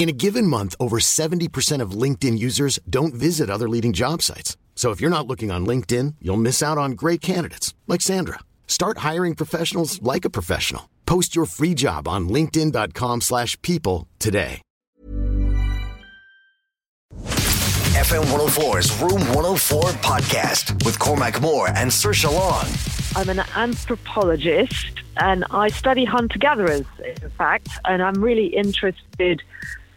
In a given month, over 70% of LinkedIn users don't visit other leading job sites. So if you're not looking on LinkedIn, you'll miss out on great candidates like Sandra. Start hiring professionals like a professional. Post your free job on linkedin.com/people slash people today. FM 104's Room 104 podcast with Cormac Moore and Sir Long. I'm an anthropologist and I study hunter gatherers, in fact, and I'm really interested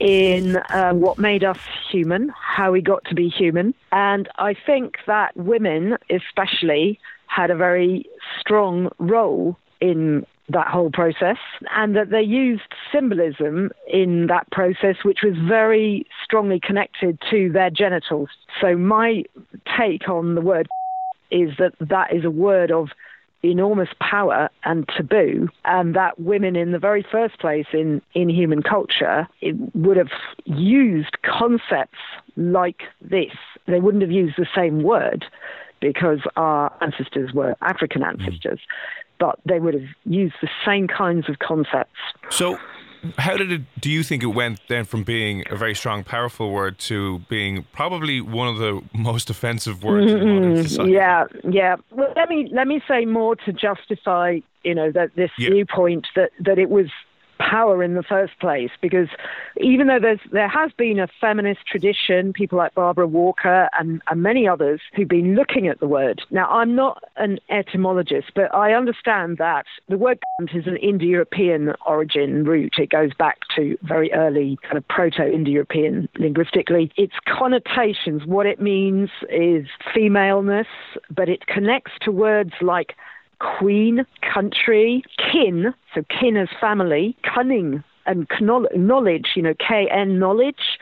in uh, what made us human, how we got to be human. And I think that women, especially, had a very strong role in that whole process, and that they used symbolism in that process, which was very strongly connected to their genitals. So, my take on the word is that that is a word of enormous power and taboo, and that women, in the very first place in, in human culture, would have used concepts like this. They wouldn't have used the same word because our ancestors were African hmm. ancestors, but they would have used the same kinds of concepts. So, how did it do you think it went then from being a very strong powerful word to being probably one of the most offensive words mm-hmm. in modern society yeah yeah well let me let me say more to justify you know that this yeah. viewpoint that that it was power in the first place because even though there's there has been a feminist tradition, people like Barbara Walker and, and many others who've been looking at the word. Now I'm not an etymologist, but I understand that the word is an Indo-European origin root. It goes back to very early kind of proto-Indo-European linguistically. Its connotations, what it means is femaleness, but it connects to words like queen, country, kin, so kin as family, cunning and knowledge, you know, KN knowledge.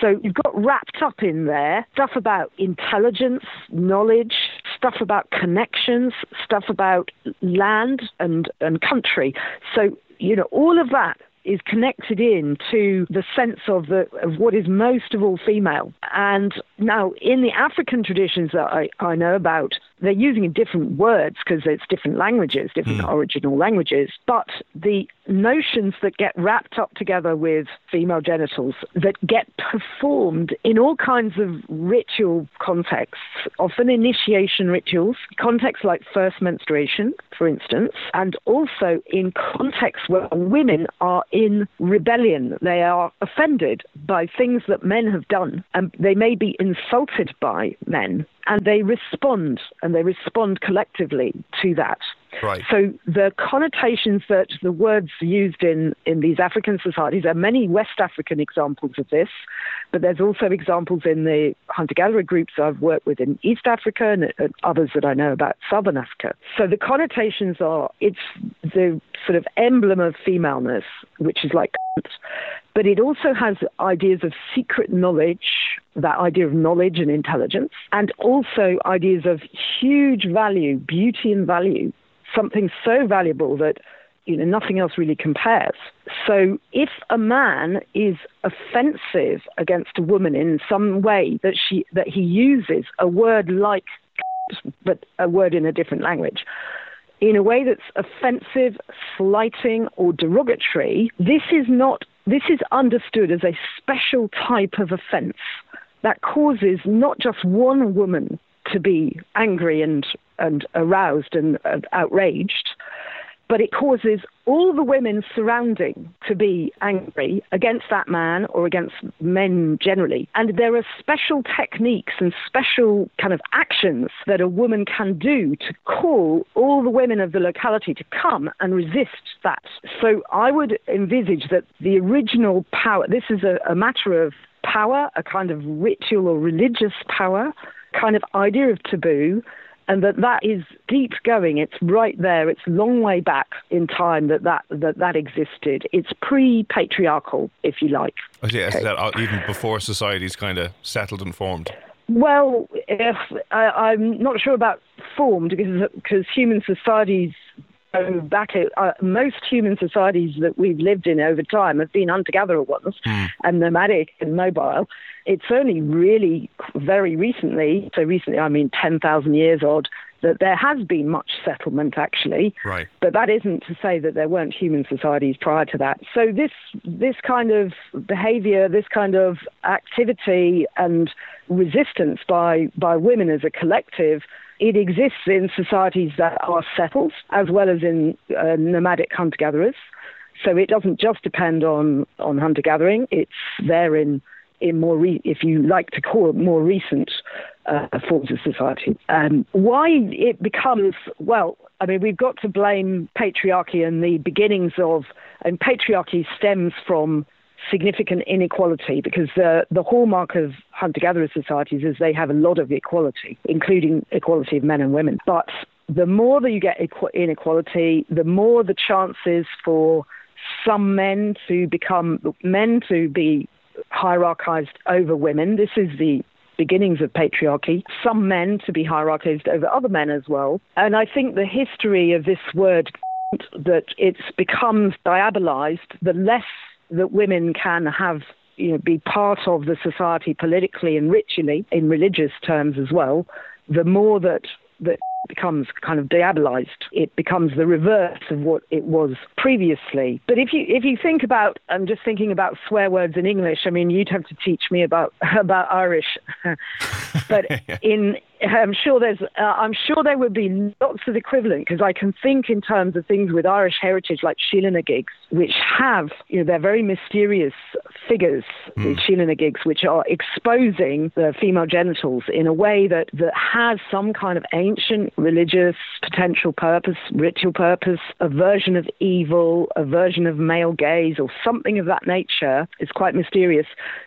So you've got wrapped up in there stuff about intelligence, knowledge, stuff about connections, stuff about land and, and country. So, you know, all of that is connected in to the sense of the of what is most of all female. And now in the African traditions that I, I know about, they're using different words because it's different languages, different mm. original languages. But the notions that get wrapped up together with female genitals that get performed in all kinds of ritual contexts, often initiation rituals, contexts like first menstruation, for instance, and also in contexts where women are in rebellion. They are offended by things that men have done, and they may be insulted by men and they respond and they respond collectively to that. Right. So the connotations that the words used in, in these African societies, there are many West African examples of this, but there's also examples in the hunter-gatherer groups I've worked with in East Africa and, and others that I know about Southern Africa. So the connotations are, it's the sort of emblem of femaleness, which is like but it also has ideas of secret knowledge, that idea of knowledge and intelligence, and also ideas of huge value, beauty and value, something so valuable that you know nothing else really compares. So if a man is offensive against a woman in some way that she that he uses a word like but a word in a different language in a way that's offensive, slighting, or derogatory, this is not this is understood as a special type of offence that causes not just one woman to be angry and, and aroused and, outraged, but it causes all the women surrounding to be angry against that man or against men generally. And there are special techniques and special kind of actions that a woman can do to call all the women of the locality to come and resist that. So I would envisage that the original power, this is a, a matter of power, a kind of ritual or religious power, kind of idea of taboo and that that is deep going. It's right there. It's a long way back in time that that, that, that existed. It's pre-patriarchal, if you like. Yes, okay. that, even before society's kind of settled and formed. Well, if, I, am not sure about formed because because human societies back. Uh, most human societies that we've lived in over time have been hunter-gatherer ones, mm. and nomadic and mobile. It's only really very recently, so recently I mean ten thousand years odd, that there has been much settlement actually. Right. But that isn't to say that there weren't human societies prior to that. So this this kind of behaviour, this kind of activity and resistance by by women as a collective it exists in societies that are settled as well as in uh, nomadic hunter gatherers. So it doesn't just depend on, on hunter gathering, it's there in, in more, re- if you like to call it, more recent uh, forms of society. Um, why it becomes, well, I mean, we've got to blame patriarchy and the beginnings of, and patriarchy stems from significant inequality because the, the hallmark of hunter gatherer societies is they have a lot of equality, including equality of men and women. But the more that you get inequality, the more the chances for some men to become men to be hierarchized over women. This is the beginnings of patriarchy, some men to be hierarchized over other men as well. And I think the history of this word that it becomes diabolized, the less that women can have you know, be part of the society politically and ritually, in religious terms as well, the more that that becomes kind of diabolized. It becomes the reverse of what it was previously. But if you if you think about, I'm just thinking about swear words in English. I mean, you'd have to teach me about about Irish, but in I'm sure there's uh, I'm sure there would be lots of equivalent because I can think in terms of things with Irish heritage like gigs, which have you know they're very mysterious figures, mm. the gigs, which are exposing the female genitals in a way that that has some kind of ancient religious potential purpose, ritual purpose, a version of evil, a version of male gaze, or something of that nature. It's quite mysterious.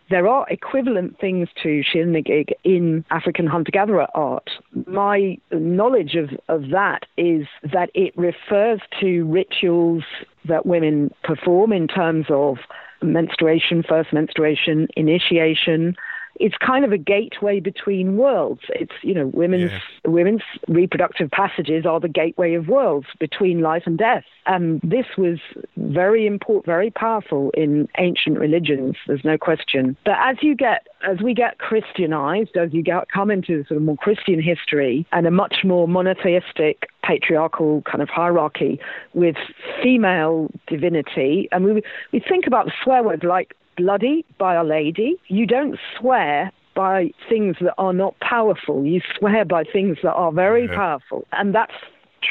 There are equivalent things to Sheela-na-gig in African hunter gatherer art. My knowledge of, of that is that it refers to rituals that women perform in terms of menstruation, first menstruation, initiation, it's kind of a gateway between worlds. It's you know women's yeah. women's reproductive passages are the gateway of worlds between life and death, and this was very important, very powerful in ancient religions. There's no question. But as you get as we get Christianized, as you get, come into sort of more Christian history and a much more monotheistic patriarchal kind of hierarchy with female divinity, and we we think about swear words like bloody by a lady. You don't swear by things that are not powerful. You swear by things that are very yeah. powerful. And that's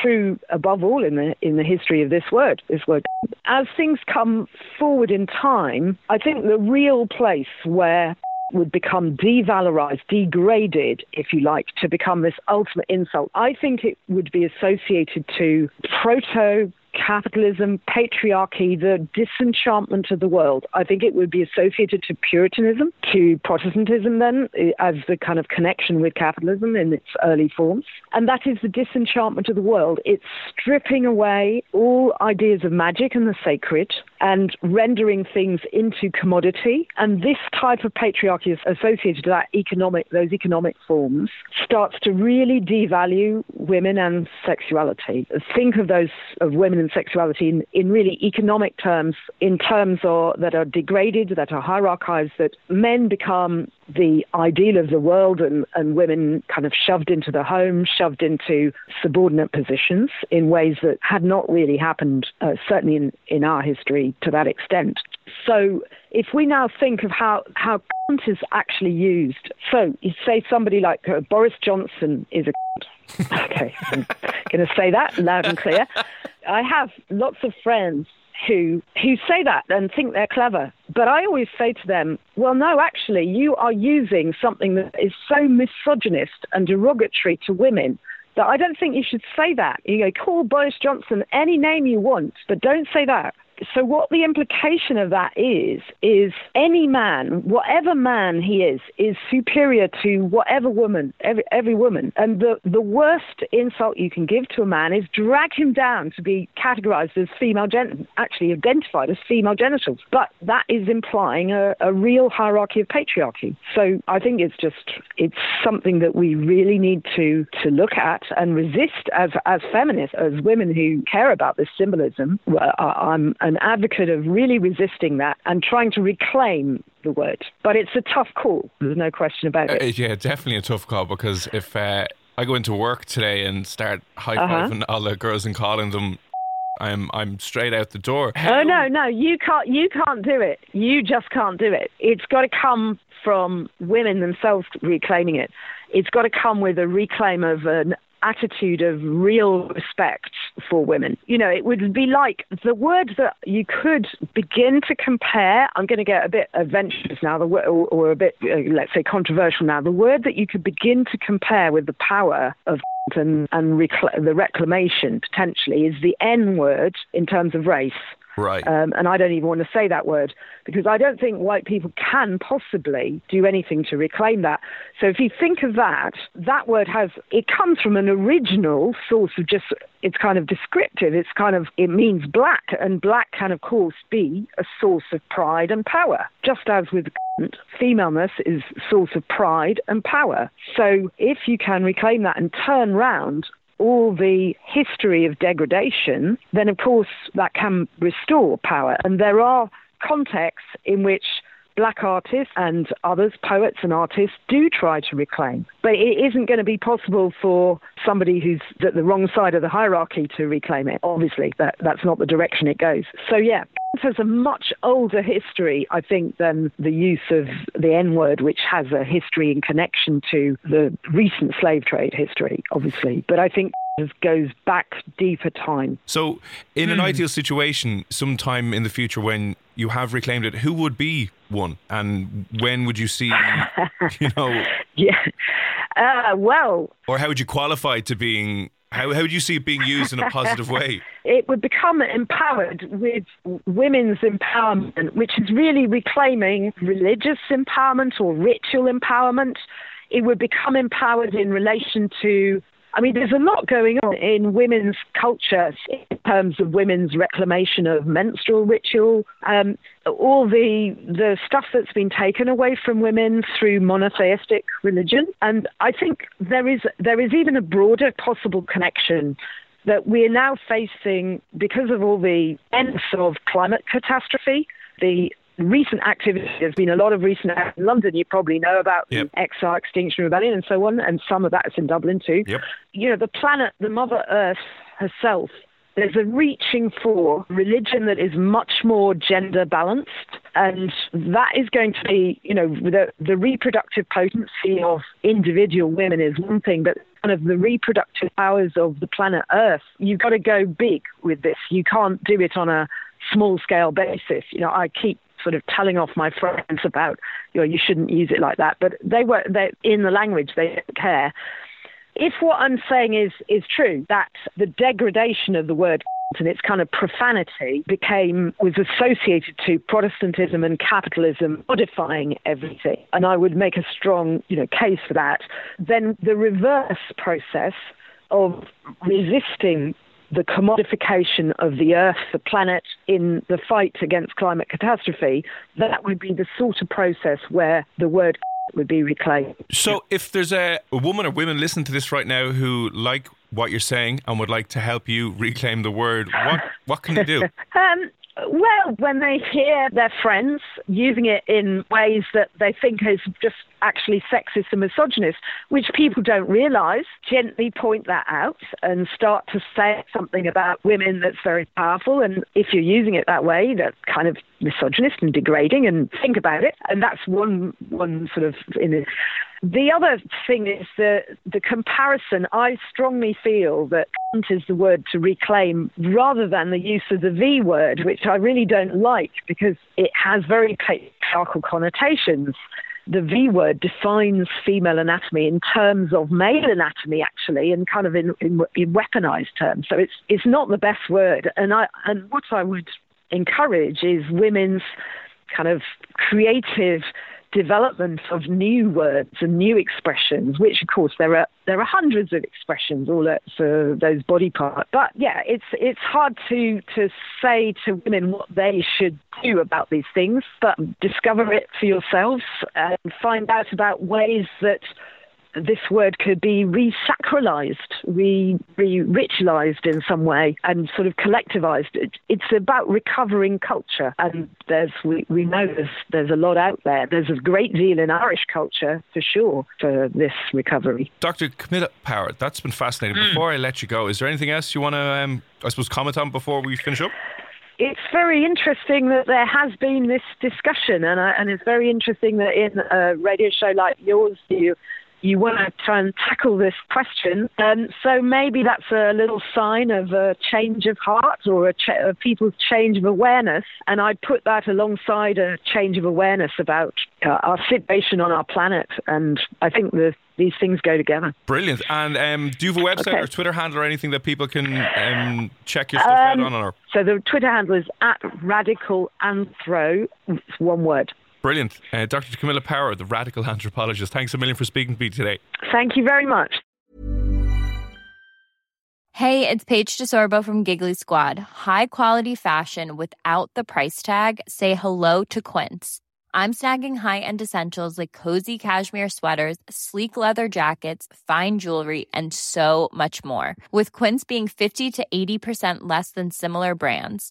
true above all in the in the history of this word this word as things come forward in time i think the real place where would become devalorized, degraded, if you like, to become this ultimate insult. I think it would be associated to proto capitalism, patriarchy, the disenchantment of the world. I think it would be associated to Puritanism, to Protestantism, then, eh, as the kind of connection with capitalism in its early forms. And that is the disenchantment of the world. It's stripping away all ideas of magic and the sacred and rendering things into commodity. And this type of patriarchy is associated to that economic, those economic forms, starts to really devalue women and sexuality. Think of those of women and sexuality in, in really economic terms, in terms of, that are degraded, that are hierarchized, that men become the ideal of the world and, and women kind of shoved into the home, shoved into subordinate positions in ways that had not really happened, uh, certainly in, in our history, to that extent. So if we now think of how, how cunt is actually used, so you say somebody like uh, Boris Johnson is a cunt. okay, I'm going to say that loud and clear. I have lots of friends who who say that and think they're clever. But I always say to them, well, no, actually, you are using something that is so misogynist and derogatory to women that I don't think you should say that. You know, call Boris Johnson any name you want, but don't say that so what the implication of that is is any man, whatever man he is, is superior to whatever woman, every, every woman. And the, the worst insult you can give to a man is drag him down to be categorized as female, gen- actually identified as female genitals. But that is implying a, a real hierarchy of patriarchy. So I think it's just, it's something that we really need to, to look at and resist as, as feminists, as women who care about this symbolism. Well, I'm an advocate of really resisting that and trying to reclaim the word. But it's a tough call. There's no question about it. Uh, yeah, definitely a tough call because if uh, I go into work today and start high fiving uh-huh. all the girls and calling them I'm I'm straight out the door. Oh no, no, you can't you can't do it. You just can't do it. It's got to come from women themselves reclaiming it. It's got to come with a reclaim of an attitude of real respect for women. You know, it would be like the word that you could begin to compare. I'm going to get a bit adventurous now, the or, or a bit, uh, let's say, controversial now. The word that you could begin to compare with the power of and, and recl- the reclamation potentially is the N word in terms of race. Right. Um, and I don't even want to say that word because I don't think white people can possibly do anything to reclaim that. So if you think of that, that word has, it comes from an original source of just, it's kind of descriptive. It's kind of, it means black. And black can, of course, be a source of pride and power. Just as with femaleness is source of pride and power. So if you can reclaim that and turn round all the history of degradation, then of course that can restore power. And there are contexts in which black artists and others, poets and artists, do try to reclaim. But it isn't going to be possible for somebody who's at the wrong side of the hierarchy to reclaim it. Obviously, that, that's not the direction it goes. So, yeah, has a much older history, I think, than the use of the N word, which has a history in connection to the recent slave trade history, obviously. But I think goes back deeper time. So, in an mm. ideal situation, sometime in the future when you have reclaimed it, who would be one? And when would you see, you know? Yeah. Uh, well. Or how would you qualify to being how, how do you see it being used in a positive way? it would become empowered with women's empowerment, which is really reclaiming religious empowerment or ritual empowerment. It would become empowered in relation to I mean, there's a lot going on in women's culture in terms of women's reclamation of menstrual ritual, um, all the the stuff that's been taken away from women through monotheistic religion, and I think there is there is even a broader possible connection that we're now facing because of all the ends of climate catastrophe, the recent activity. There's been a lot of recent in London. You probably know about yep. the XR Extinction Rebellion and so on, and some of that's in Dublin too. Yep. You know, the planet, the Mother Earth herself. There's a reaching for religion that is much more gender balanced, and that is going to be, you know, the, the reproductive potency of individual women is one thing, but kind of the reproductive powers of the planet Earth, you've got to go big with this. You can't do it on a small scale basis. You know, I keep sort of telling off my friends about, you know, you shouldn't use it like that. But they were they in the language, they don't care. If what I'm saying is is true, that the degradation of the word and its kind of profanity became was associated to Protestantism and capitalism modifying everything, and I would make a strong, you know, case for that. Then the reverse process of resisting the commodification of the Earth, the planet, in the fight against climate catastrophe, that would be the sort of process where the word would be reclaimed. So, if there's a, a woman or women listening to this right now who like what you're saying and would like to help you reclaim the word, what what can they do? um, well, when they hear their friends using it in ways that they think is just actually sexist and misogynist, which people don't realize, gently point that out and start to say something about women that's very powerful. And if you're using it that way, that's kind of misogynist and degrading, and think about it. And that's one one sort of in it. The other thing is the the comparison. I strongly feel that is the word to reclaim rather than the use of the V word, which I really don't like because it has very patriarchal connotations. The V word defines female anatomy in terms of male anatomy, actually, and kind of in, in, in weaponized terms. So it's it's not the best word. And I and what I would encourage is women's kind of creative development of new words and new expressions, which of course there are there are hundreds of expressions all for those body parts. But yeah, it's it's hard to to say to women what they should do about these things, but discover it for yourselves and find out about ways that this word could be re-sacralized, re, ritualized in some way, and sort of collectivized. It, it's about recovering culture, and there's we, we know there's there's a lot out there. There's a great deal in Irish culture for sure for this recovery. Dr. Camilla Power, that's been fascinating. Mm. Before I let you go, is there anything else you want to, um, I suppose, comment on before we finish up? it's very interesting that there has been this discussion, and, uh, and it's very interesting that in a radio show like yours, you you want to try and tackle this question. Um, so maybe that's a little sign of a change of heart or a, ch- a people's change of awareness. And I put that alongside a change of awareness about uh, our situation on our planet. And I think the these things go together. Brilliant. And um, do you have a website okay. or Twitter handle or anything that people can um, check your stuff um, out on? Or? So the Twitter handle is at radical anthro. It's one word. Brilliant. Uh, Dr. Camilla Power, the radical anthropologist, thanks a million for speaking to me today. Thank you very much. Hey, it's Paige DeSorbo from Giggly Squad. High quality fashion without the price tag? Say hello to Quince. I'm snagging high end essentials like cozy cashmere sweaters, sleek leather jackets, fine jewelry, and so much more. With Quince being 50 to 80% less than similar brands